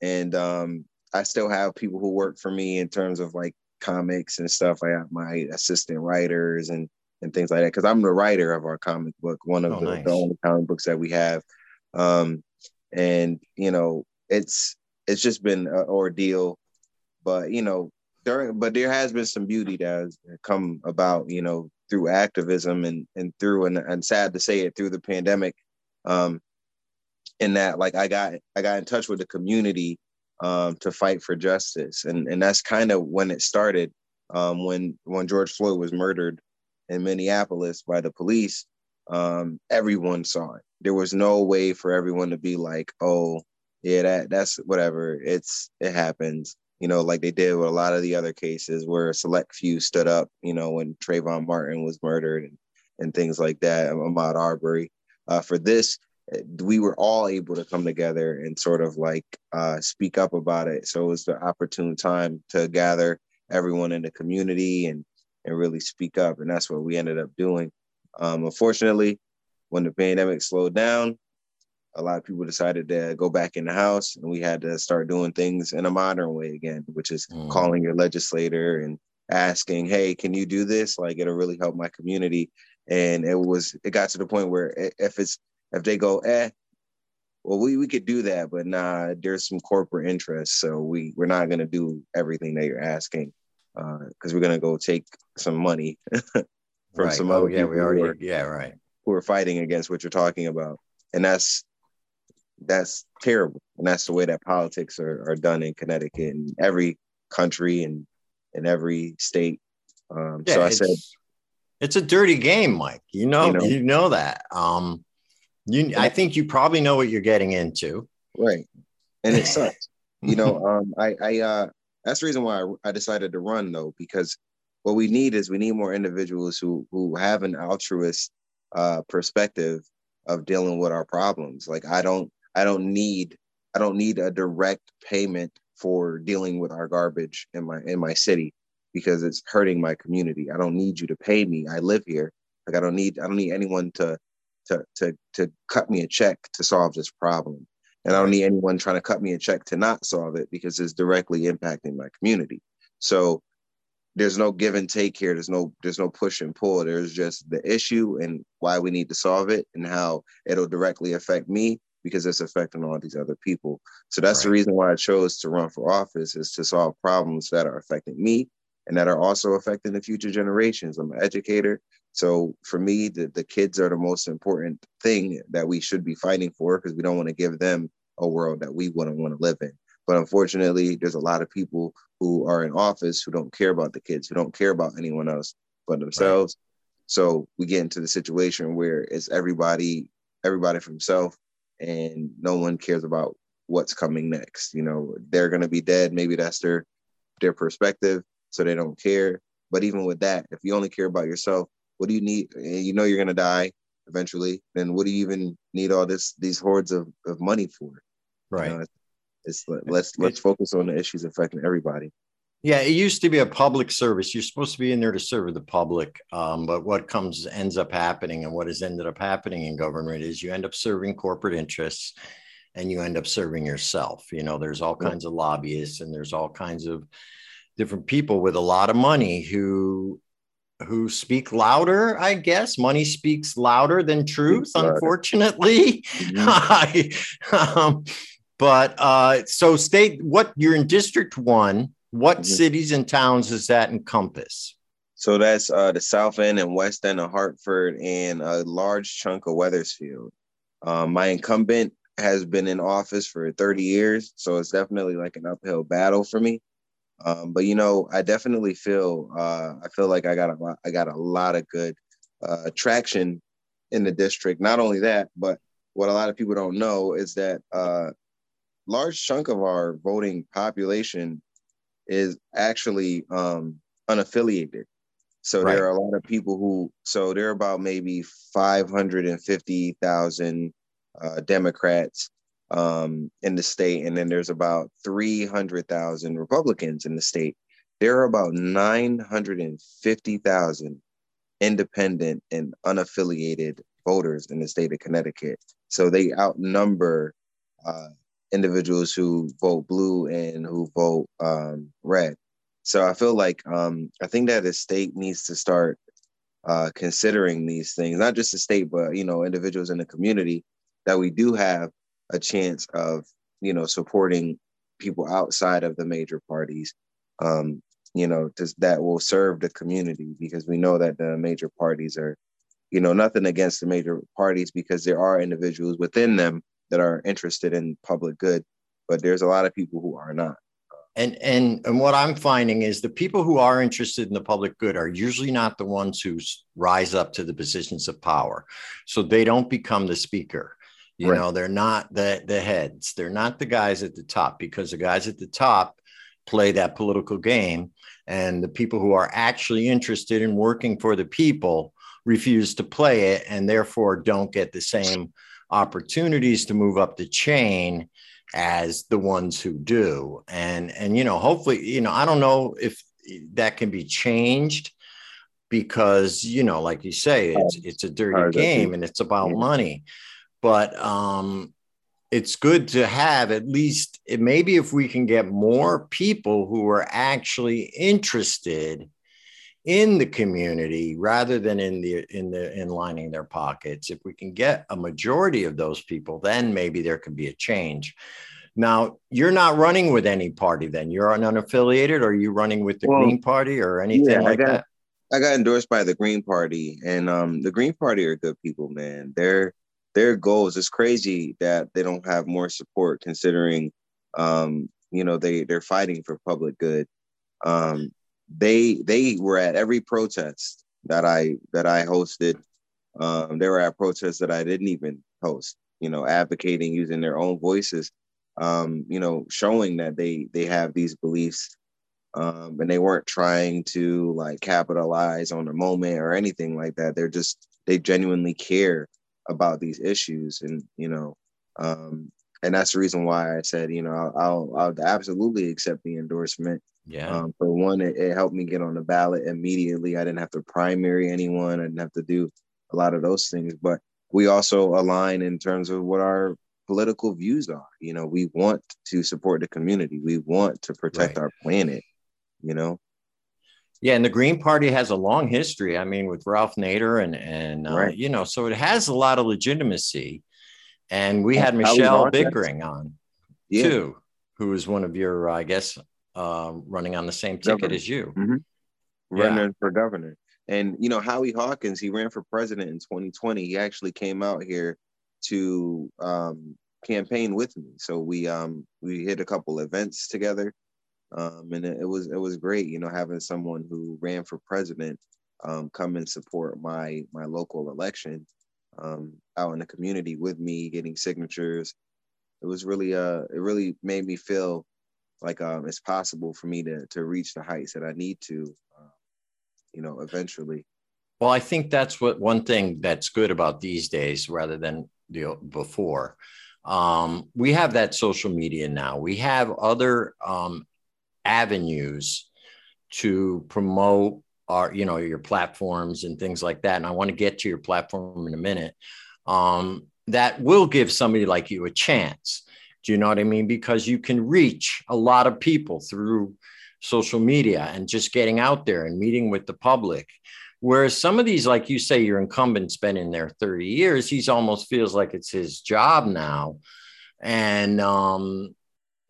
and um, I still have people who work for me in terms of like comics and stuff. I have my assistant writers and and things like that because I'm the writer of our comic book, one of oh, the, nice. the only comic books that we have. Um, and you know, it's it's just been an ordeal. But you know, during but there has been some beauty that has come about, you know, through activism and and through and, and sad to say it through the pandemic. Um, in that, like I got I got in touch with the community um, to fight for justice, and and that's kind of when it started. Um, when when George Floyd was murdered in Minneapolis by the police, um, everyone saw it. There was no way for everyone to be like, "Oh, yeah, that that's whatever. It's it happens. You know, like they did with a lot of the other cases where a select few stood up. You know, when Trayvon Martin was murdered and and things like that. Ahmaud Arbery. Uh, for this, eh, we were all able to come together and sort of like uh, speak up about it. So it was the opportune time to gather everyone in the community and and really speak up, and that's what we ended up doing. Um, unfortunately, when the pandemic slowed down, a lot of people decided to go back in the house and we had to start doing things in a modern way again which is mm. calling your legislator and asking hey can you do this? Like it'll really help my community. And it was it got to the point where if it's if they go eh well we, we could do that but nah there's some corporate interests so we we're not going to do everything that you're asking because uh, we're going to go take some money from right. some oh, other yeah we already are, yeah right. who are fighting against what you're talking about. And that's that's terrible. And that's the way that politics are, are done in Connecticut and every country and in every state. Um, yeah, so I said, it's a dirty game, Mike. You know, you know, you know that. Um, you, I think you probably know what you're getting into, right? And it sucks. you know, um, I, I, uh, that's the reason why I, I decided to run though, because what we need is we need more individuals who who have an altruist uh, perspective of dealing with our problems. Like I don't I don't need I don't need a direct payment for dealing with our garbage in my in my city because it's hurting my community. I don't need you to pay me. I live here. Like I don't need I don't need anyone to to to to cut me a check to solve this problem. And I don't need anyone trying to cut me a check to not solve it because it's directly impacting my community. So there's no give and take here. There's no there's no push and pull. There's just the issue and why we need to solve it and how it'll directly affect me because it's affecting all these other people. So that's right. the reason why I chose to run for office is to solve problems that are affecting me and that are also affecting the future generations. I'm an educator. So for me, the, the kids are the most important thing that we should be fighting for because we don't want to give them a world that we wouldn't want to live in. But unfortunately, there's a lot of people who are in office who don't care about the kids, who don't care about anyone else but themselves. Right. So we get into the situation where it's everybody, everybody for himself, and no one cares about what's coming next. You know, they're gonna be dead. Maybe that's their their perspective, so they don't care. But even with that, if you only care about yourself, what do you need? You know you're gonna die eventually. Then what do you even need all this these hordes of, of money for? Right. You know, it's, it's let's let's focus on the issues affecting everybody. Yeah, it used to be a public service. You're supposed to be in there to serve the public. Um, but what comes ends up happening, and what has ended up happening in government is you end up serving corporate interests and you end up serving yourself. You know, there's all kinds of lobbyists and there's all kinds of different people with a lot of money who who speak louder i guess money speaks louder than truth unfortunately mm-hmm. um, but uh, so state what you're in district one what mm-hmm. cities and towns does that encompass so that's uh, the south end and west end of hartford and a large chunk of wethersfield um, my incumbent has been in office for 30 years so it's definitely like an uphill battle for me um, but you know, I definitely feel uh, I feel like I got a lot, I got a lot of good uh, traction in the district. Not only that, but what a lot of people don't know is that uh, large chunk of our voting population is actually um, unaffiliated. So right. there are a lot of people who. So there are about maybe five hundred and fifty thousand uh, Democrats um, in the state, and then there's about 300,000 Republicans in the state. There are about 950,000 independent and unaffiliated voters in the state of Connecticut. So they outnumber uh, individuals who vote blue and who vote um, red. So I feel like um, I think that the state needs to start uh, considering these things, not just the state, but you know, individuals in the community that we do have a chance of you know supporting people outside of the major parties um, you know just that will serve the community because we know that the major parties are you know nothing against the major parties because there are individuals within them that are interested in public good but there's a lot of people who are not and and and what i'm finding is the people who are interested in the public good are usually not the ones who rise up to the positions of power so they don't become the speaker you right. know, they're not the the heads. They're not the guys at the top because the guys at the top play that political game and the people who are actually interested in working for the people refuse to play it and therefore don't get the same opportunities to move up the chain as the ones who do. And and you know hopefully you know i don't know if that can be changed because you know like you say it's it's a dirty game and it's about money. But um, it's good to have at least maybe if we can get more people who are actually interested in the community rather than in the in the in lining their pockets. If we can get a majority of those people then maybe there could be a change. Now you're not running with any party then? You're an unaffiliated? Or are you running with the well, green party or anything yeah, like got, that? I got endorsed by the green party and um the green party are good people man. They're their goals. It's crazy that they don't have more support considering um, you know they they're fighting for public good. Um, they they were at every protest that I that I hosted. Um, they were at protests that I didn't even host. You know, advocating using their own voices. Um, you know, showing that they they have these beliefs um, and they weren't trying to like capitalize on the moment or anything like that. They're just they genuinely care about these issues and you know um and that's the reason why i said you know i'll i'll, I'll absolutely accept the endorsement yeah um, for one it, it, helped me get on the ballot immediately i didn't have to primary anyone i didn't have to do a lot of those things but we also align in terms of what our political views are you know we want to support the community we want to protect right. our planet you know yeah, and the Green Party has a long history. I mean, with Ralph Nader and and uh, right. you know, so it has a lot of legitimacy. And we had Michelle Bicking on yeah. too, who was one of your, I guess, uh, running on the same ticket governor. as you. Mm-hmm. Running yeah. for governor. And you know, Howie Hawkins, he ran for president in 2020. He actually came out here to um, campaign with me. So we um, we hit a couple events together um, and it, it, was it was great, you know, having someone who ran for president um, come and support my my local election um, out in the community with me, getting signatures. It was really uh, it really made me feel like um, it's possible for me to to reach the heights that I need to, uh, you know, eventually. Well, I think that's what one thing that's good about these days, rather than the before. Um, we have that social media now. We have other um, avenues to promote our you know your platforms and things like that and i want to get to your platform in a minute um, that will give somebody like you a chance do you know what i mean because you can reach a lot of people through social media and just getting out there and meeting with the public. Whereas some of these, like you say, your incumbent's been in there 30 years, he's almost feels like it's his job now. And um,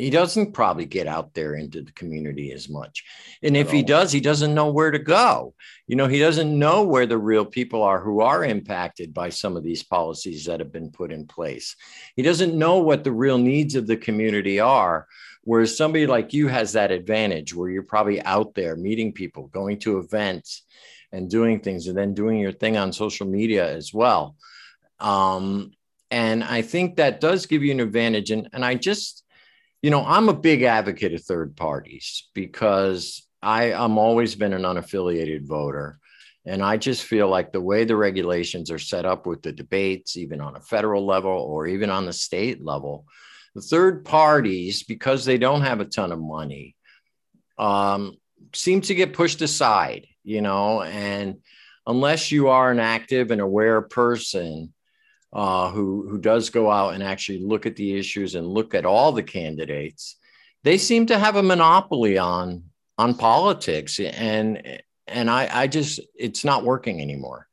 he doesn't probably get out there into the community as much. And if he does, he doesn't know where to go. You know, he doesn't know where the real people are who are impacted by some of these policies that have been put in place. He doesn't know what the real needs of the community are. Whereas somebody like you has that advantage where you're probably out there meeting people, going to events and doing things, and then doing your thing on social media as well. Um, and I think that does give you an advantage. And, and I just, you know, I'm a big advocate of third parties because I, I'm always been an unaffiliated voter. And I just feel like the way the regulations are set up with the debates, even on a federal level or even on the state level, the third parties, because they don't have a ton of money, um, seem to get pushed aside, you know, and unless you are an active and aware person, uh, who who does go out and actually look at the issues and look at all the candidates, they seem to have a monopoly on on politics, and and I, I just it's not working anymore.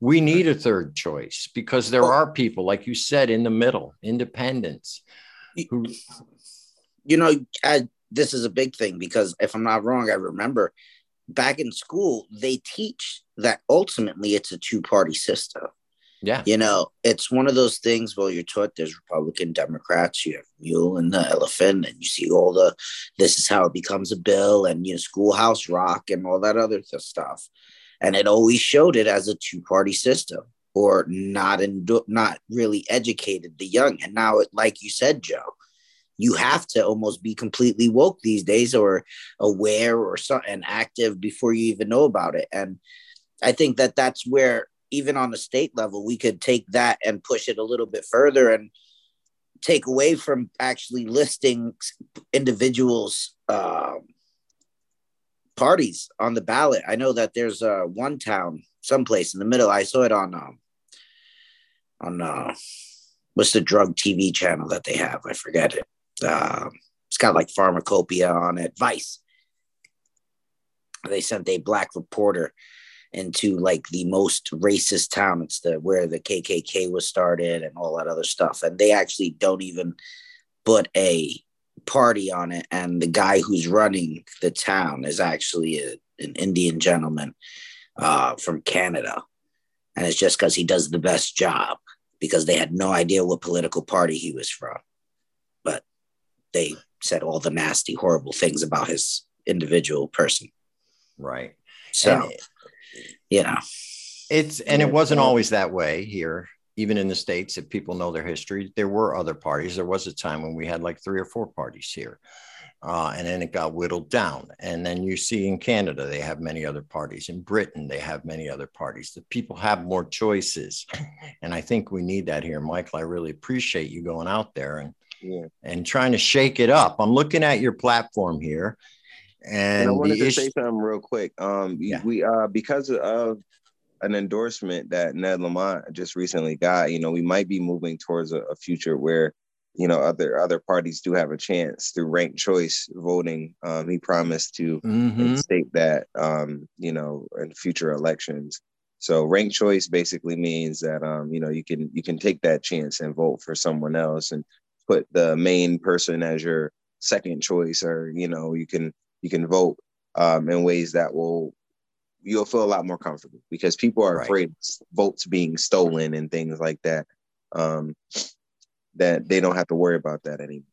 We need a third choice because there are people, like you said, in the middle, independents. Who, you know, I, this is a big thing because if I'm not wrong, I remember back in school they teach that ultimately it's a two party system yeah. You know, it's one of those things where you're taught there's Republican Democrats, you have Mule and the Elephant, and you see all the this is how it becomes a bill and you know, schoolhouse rock and all that other stuff. And it always showed it as a two-party system or not in not really educated the young. And now it like you said, Joe, you have to almost be completely woke these days or aware or so and active before you even know about it. And I think that that's where even on the state level, we could take that and push it a little bit further and take away from actually listing individuals' uh, parties on the ballot. I know that there's uh, one town, someplace in the middle. I saw it on um, on uh, what's the drug TV channel that they have? I forget it. Uh, it's got like pharmacopoeia on it. Vice. They sent a black reporter into like the most racist town. It's the where the KKK was started and all that other stuff. And they actually don't even put a party on it. And the guy who's running the town is actually a, an Indian gentleman uh, from Canada. And it's just because he does the best job because they had no idea what political party he was from. But they said all the nasty, horrible things about his individual person. Right. So and you know it's and it wasn't always that way here even in the states if people know their history there were other parties. There was a time when we had like three or four parties here uh, and then it got whittled down. And then you see in canada they have many other parties. In britain they have many other parties. The people have more choices. And i think we need that here. Michael i really appreciate you going out there and yeah. and trying to shake it up. I'm looking at your platform here and, and I wanted to say something real quick. Um, yeah. we uh because of an endorsement that Ned Lamont just recently got, you know, we might be moving towards a, a future where you know other other parties do have a chance through ranked choice voting. Um, he promised to mm-hmm. state that um, you know in future elections. So ranked choice basically means that um, you know you can you can take that chance and vote for someone else and put the main person as your second choice, or you know you can you can vote um, in ways that will you'll feel a lot more comfortable because people are right. afraid votes being stolen and things like that. Um, that they don't have to worry about that anymore.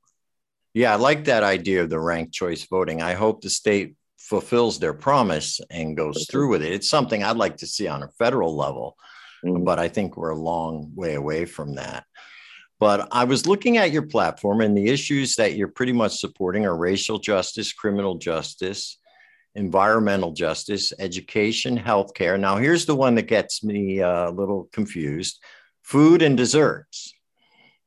Yeah, I like that idea of the ranked choice voting. I hope the state fulfills their promise and goes through with it. It's something I'd like to see on a federal level, mm-hmm. but I think we're a long way away from that. But I was looking at your platform, and the issues that you're pretty much supporting are racial justice, criminal justice, environmental justice, education, healthcare. Now, here's the one that gets me uh, a little confused food and desserts.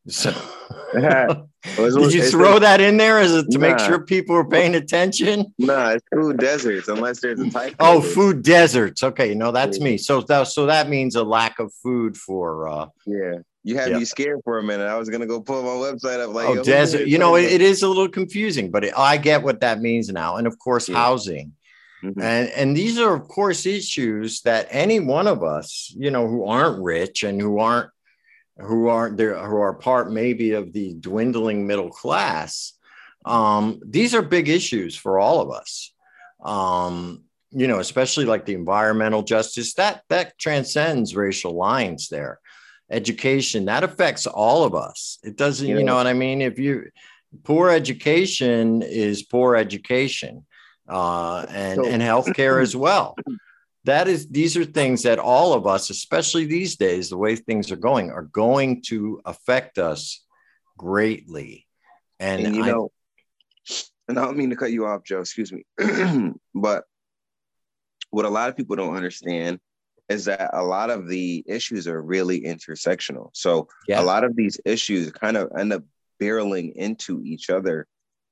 So, did you throw that in there as a, to nah. make sure people are paying attention? No, nah, it's food deserts, unless there's a type. Oh, food deserts. Okay, no, that's me. So that so that means a lack of food for uh, yeah you had Yeah. me scared for a minute. I was gonna go pull my website up. Like, oh, desert. You know, it, is it is a little confusing, but it, I get what that means now. And of course, Yeah. housing. Mhm. And and these are, of course, issues that any one of us, you know, who aren't rich and who aren't who aren't there, who are part maybe of the dwindling middle class. Um, these are big issues for all of us. Um, you know, especially like the environmental justice that that transcends racial lines there. Education that affects all of us. It doesn't, you know what I mean? If you poor education is poor education uh, and So- and healthcare as well. That is, these are things that all of us, especially these days, the way things are going, are going to affect us greatly. And, and you I, know, and I don't mean to cut you off, Joe. Excuse me, but what a lot of people don't understand is that a lot of the issues are really intersectional. So Yeah. a lot of these issues kind of end up barreling into each other.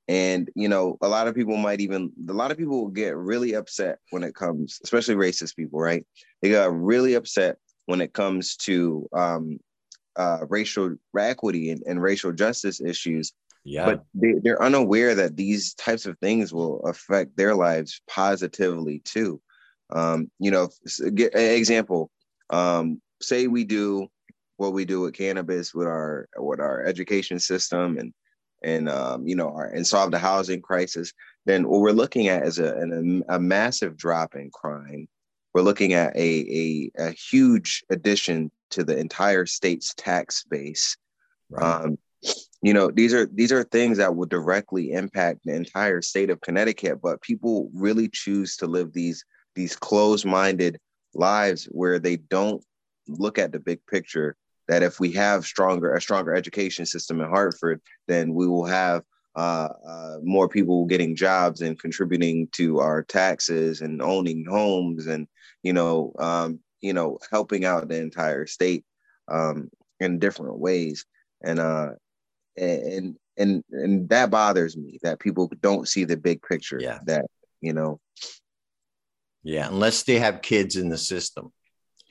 And you know, a lot of people might even a lot of people will get really upset when it comes, especially racist people, right? They got really upset when it comes to um, uh, racial equity and, and racial justice issues yeah, but they, they're unaware that these types of things will affect their lives positively too um, you know get example um, say we do what we do with cannabis with our with our education system and and um, you know our, and solve the housing crisis then what we're looking at is a, an, a massive drop in crime we're looking at a, a, a huge addition to the entire state's tax base right. um, you know these are these are things that will directly impact the entire state of connecticut but people really choose to live these these closed-minded lives where they don't look at the big picture that if we have stronger a stronger education system in hartford then we will have uh, uh, more people getting jobs and contributing to our taxes and owning homes and you know um, you know helping out the entire state um, in different ways and uh and and and that bothers me that people don't see the big picture Yeah. that you know yeah, unless they have kids in the system.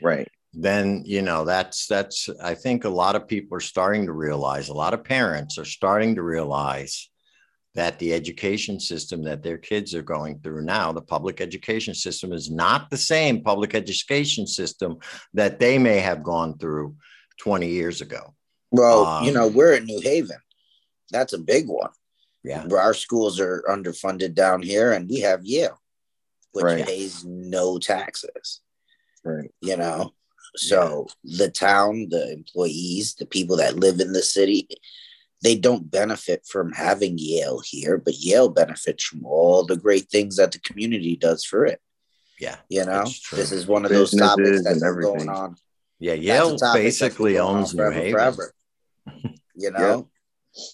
right then you know that's that's i think a lot of people are starting to realize a lot of parents are starting to realize that the education system that their kids are going through now the public education system is not the same public education system that they may have gone through 20 years ago Well, you Um, know, we're in New Haven. That's a big one. yeah Our schools are underfunded down here, and we have Yale, which Right. pays no taxes. right You know, so the town, the employees, the people that live in the city, they don't benefit from having Yale here, but Yale benefits from all the great things that the community does for it. yeah You know, this is one of those Businesses topics that's been going on. yeah yale topic that's been basically owns new haven forever. You know,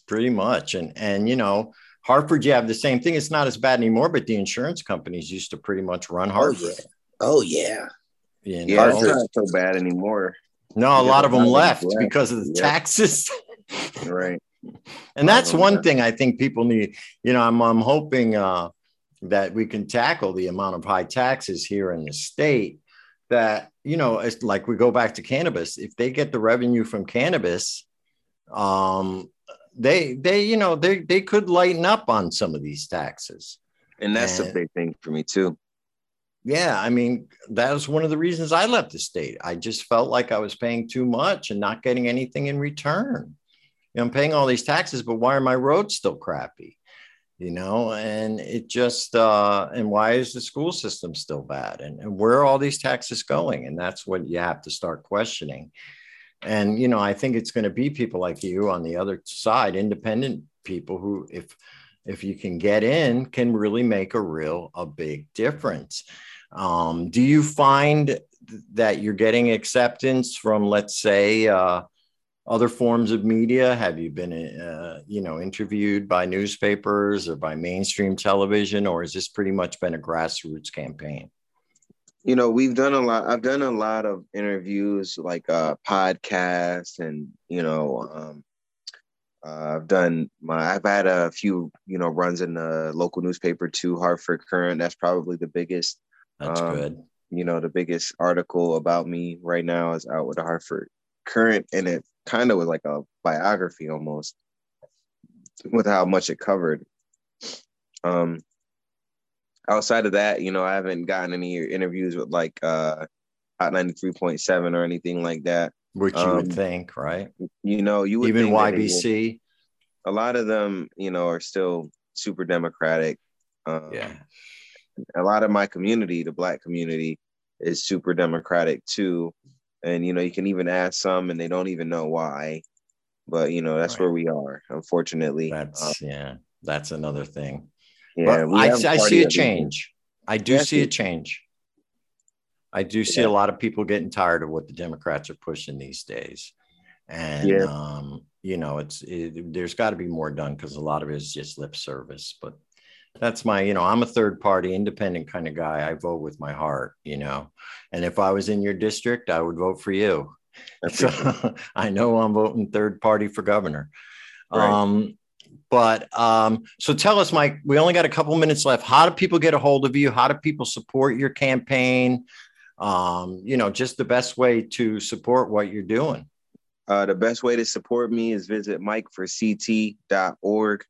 pretty much and and you know hartford you have the same thing it's not as bad anymore but the insurance companies used to pretty much run oh hartford yeah, oh yeah. you yeah know? it's not so bad anymore No, a Yeah, lot of them a lot of left left. because of the Yep. taxes. right and that's one thing I think people need. You know, I'm I'm hoping uh, that we can tackle the amount of high taxes here in the state. That you know, it's like we go back to cannabis. If they get the revenue from cannabis, um, they they you know they they could lighten up on some of these taxes. and that's And- big thing for me too Yeah, I mean, that was one of the reasons I left the state. I just felt like I was paying too much and not getting anything in return. You know, I'm paying all these taxes, but why are my roads still crappy? You know, and it just uh, and why is the school system still bad? And, and where are all these taxes going? And that's what you have to start questioning. And you know, I think it's going to be people like you on the other side, independent people who, if if you can get in, can really make a real a big difference. Um, do you find that you're getting acceptance from, let's say, uh, other forms of media? Have you been, uh, you know, interviewed by newspapers or by mainstream television, or has this pretty much been a grassroots campaign? You know we've done a lot i've done a lot of interviews like uh podcasts and you know um uh, I've done my. I've had a few, you know, runs in the local newspaper too, Hartford Courant. That's probably the biggest, That's Um, good. you know, the biggest article about me right now is out with the Hartford Courant and it kind of was like a biography almost with how much it covered. Um, outside of that, you know, I haven't gotten any interviews with like uh, Hot 93.7 or anything like that. Which you um, would think, right? You know, you would even YBC. a lot of them, you know, are still super democratic. Um, yeah. A lot of my community, the black community, is super democratic too. And you know, you can even ask some and they don't even know why. But you know, that's right. where we are, unfortunately. That's um, yeah, that's another thing. Yeah, I, I see a change. I do see a change. I do see yeah. a lot of people getting tired of what the Democrats are pushing these days. And, yeah. um, you know, it's, it, there's got to be more done because a lot of it is just lip service. But that's my, you know, I'm a third party independent kind of guy. I vote with my heart, you know. And if I was in your district, I would vote for you. So I know I'm voting third party for governor. Right. Um, but um, so tell us, Mike, we only got a couple minutes left. How do people get a hold of you? How do people support your campaign? um, you know, just the best way to support what you're doing? Uh, the best way to support me is visit mikeforct.org.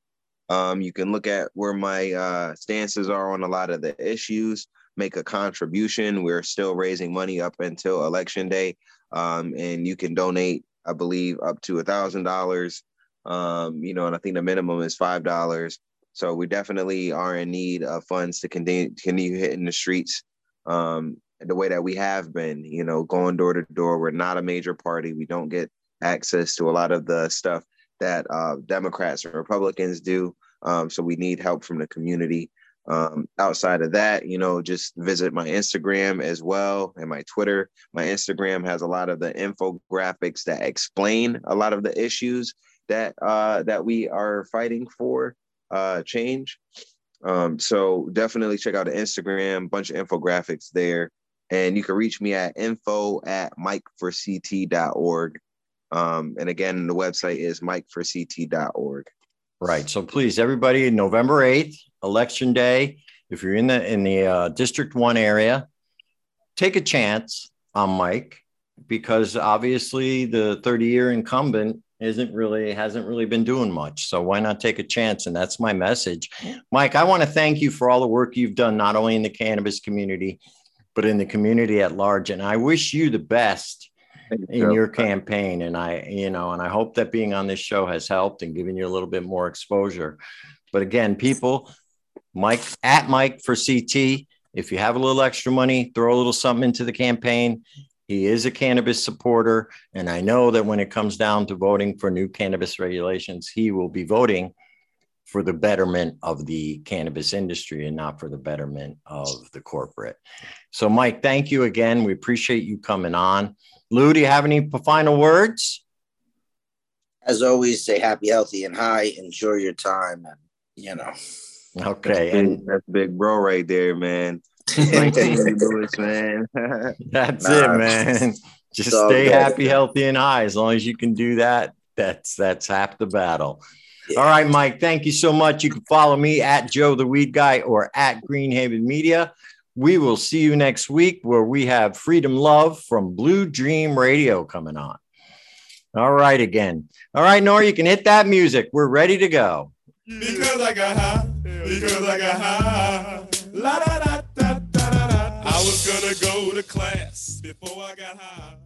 Um, you can look at where my uh, stances are on a lot of the issues, make a contribution. We're still raising money up until election day. Um, and you can donate, I believe, up to a thousand dollars. Um, you know, and I think the minimum is five dollars. So we definitely are in need of funds to continue, continue hitting the streets um, the way that we have been, you know, going door to door. We're not a major party. We don't get access to a lot of the stuff that uh, Democrats and Republicans do. Um, so we need help from the community. Um, outside of that, you know, just visit my Instagram as well and my Twitter. My Instagram has a lot of the infographics that explain a lot of the issues that uh, that we are fighting for uh, change. Um, so definitely check out the Instagram, bunch of infographics there. And you can reach me at info at mikeforct.org. Um, and again, the website is mikeforct.org. Right. So please, everybody, November 8th, election day, if you're in the in the uh, District 1 area, take a chance on Mike because obviously the 30 year incumbent isn't really hasn't really been doing much so why not take a chance and that's my message mike i want to thank you for all the work you've done not only in the cannabis community but in the community at large. And I wish you the best you, in your campaign. And I, you know, and I hope that being on this show has helped and given you a little bit more exposure. But again, people, Mike at Mike for CT. If you have a little extra money, throw a little something into the campaign. He is a cannabis supporter. And I know that when it comes down to voting for new cannabis regulations, he will be voting for the betterment of the cannabis industry and not for the betterment of the corporate. So, Mike, thank you again. We appreciate you coming on. Lou, do you have any final words? As always, stay happy, healthy, and high. Enjoy your time, and you know. Okay, that's big, and that's big bro right there, man. Lewis, man. that's nah, it, man. Just stay happy, healthy, and high. As long as you can do that, that's that's half the battle. Yeah. All right, Mike. Thank you so much. You can follow me at Joe the Weed Guy or at Greenhaven Media. We will see you next week where we have Freedom Love from Blue Dream Radio coming on. All right, again. All right, Nora, you can hit that music. We're ready to go. Because I got high, because I got high. La da da was gonna go to class before I got high.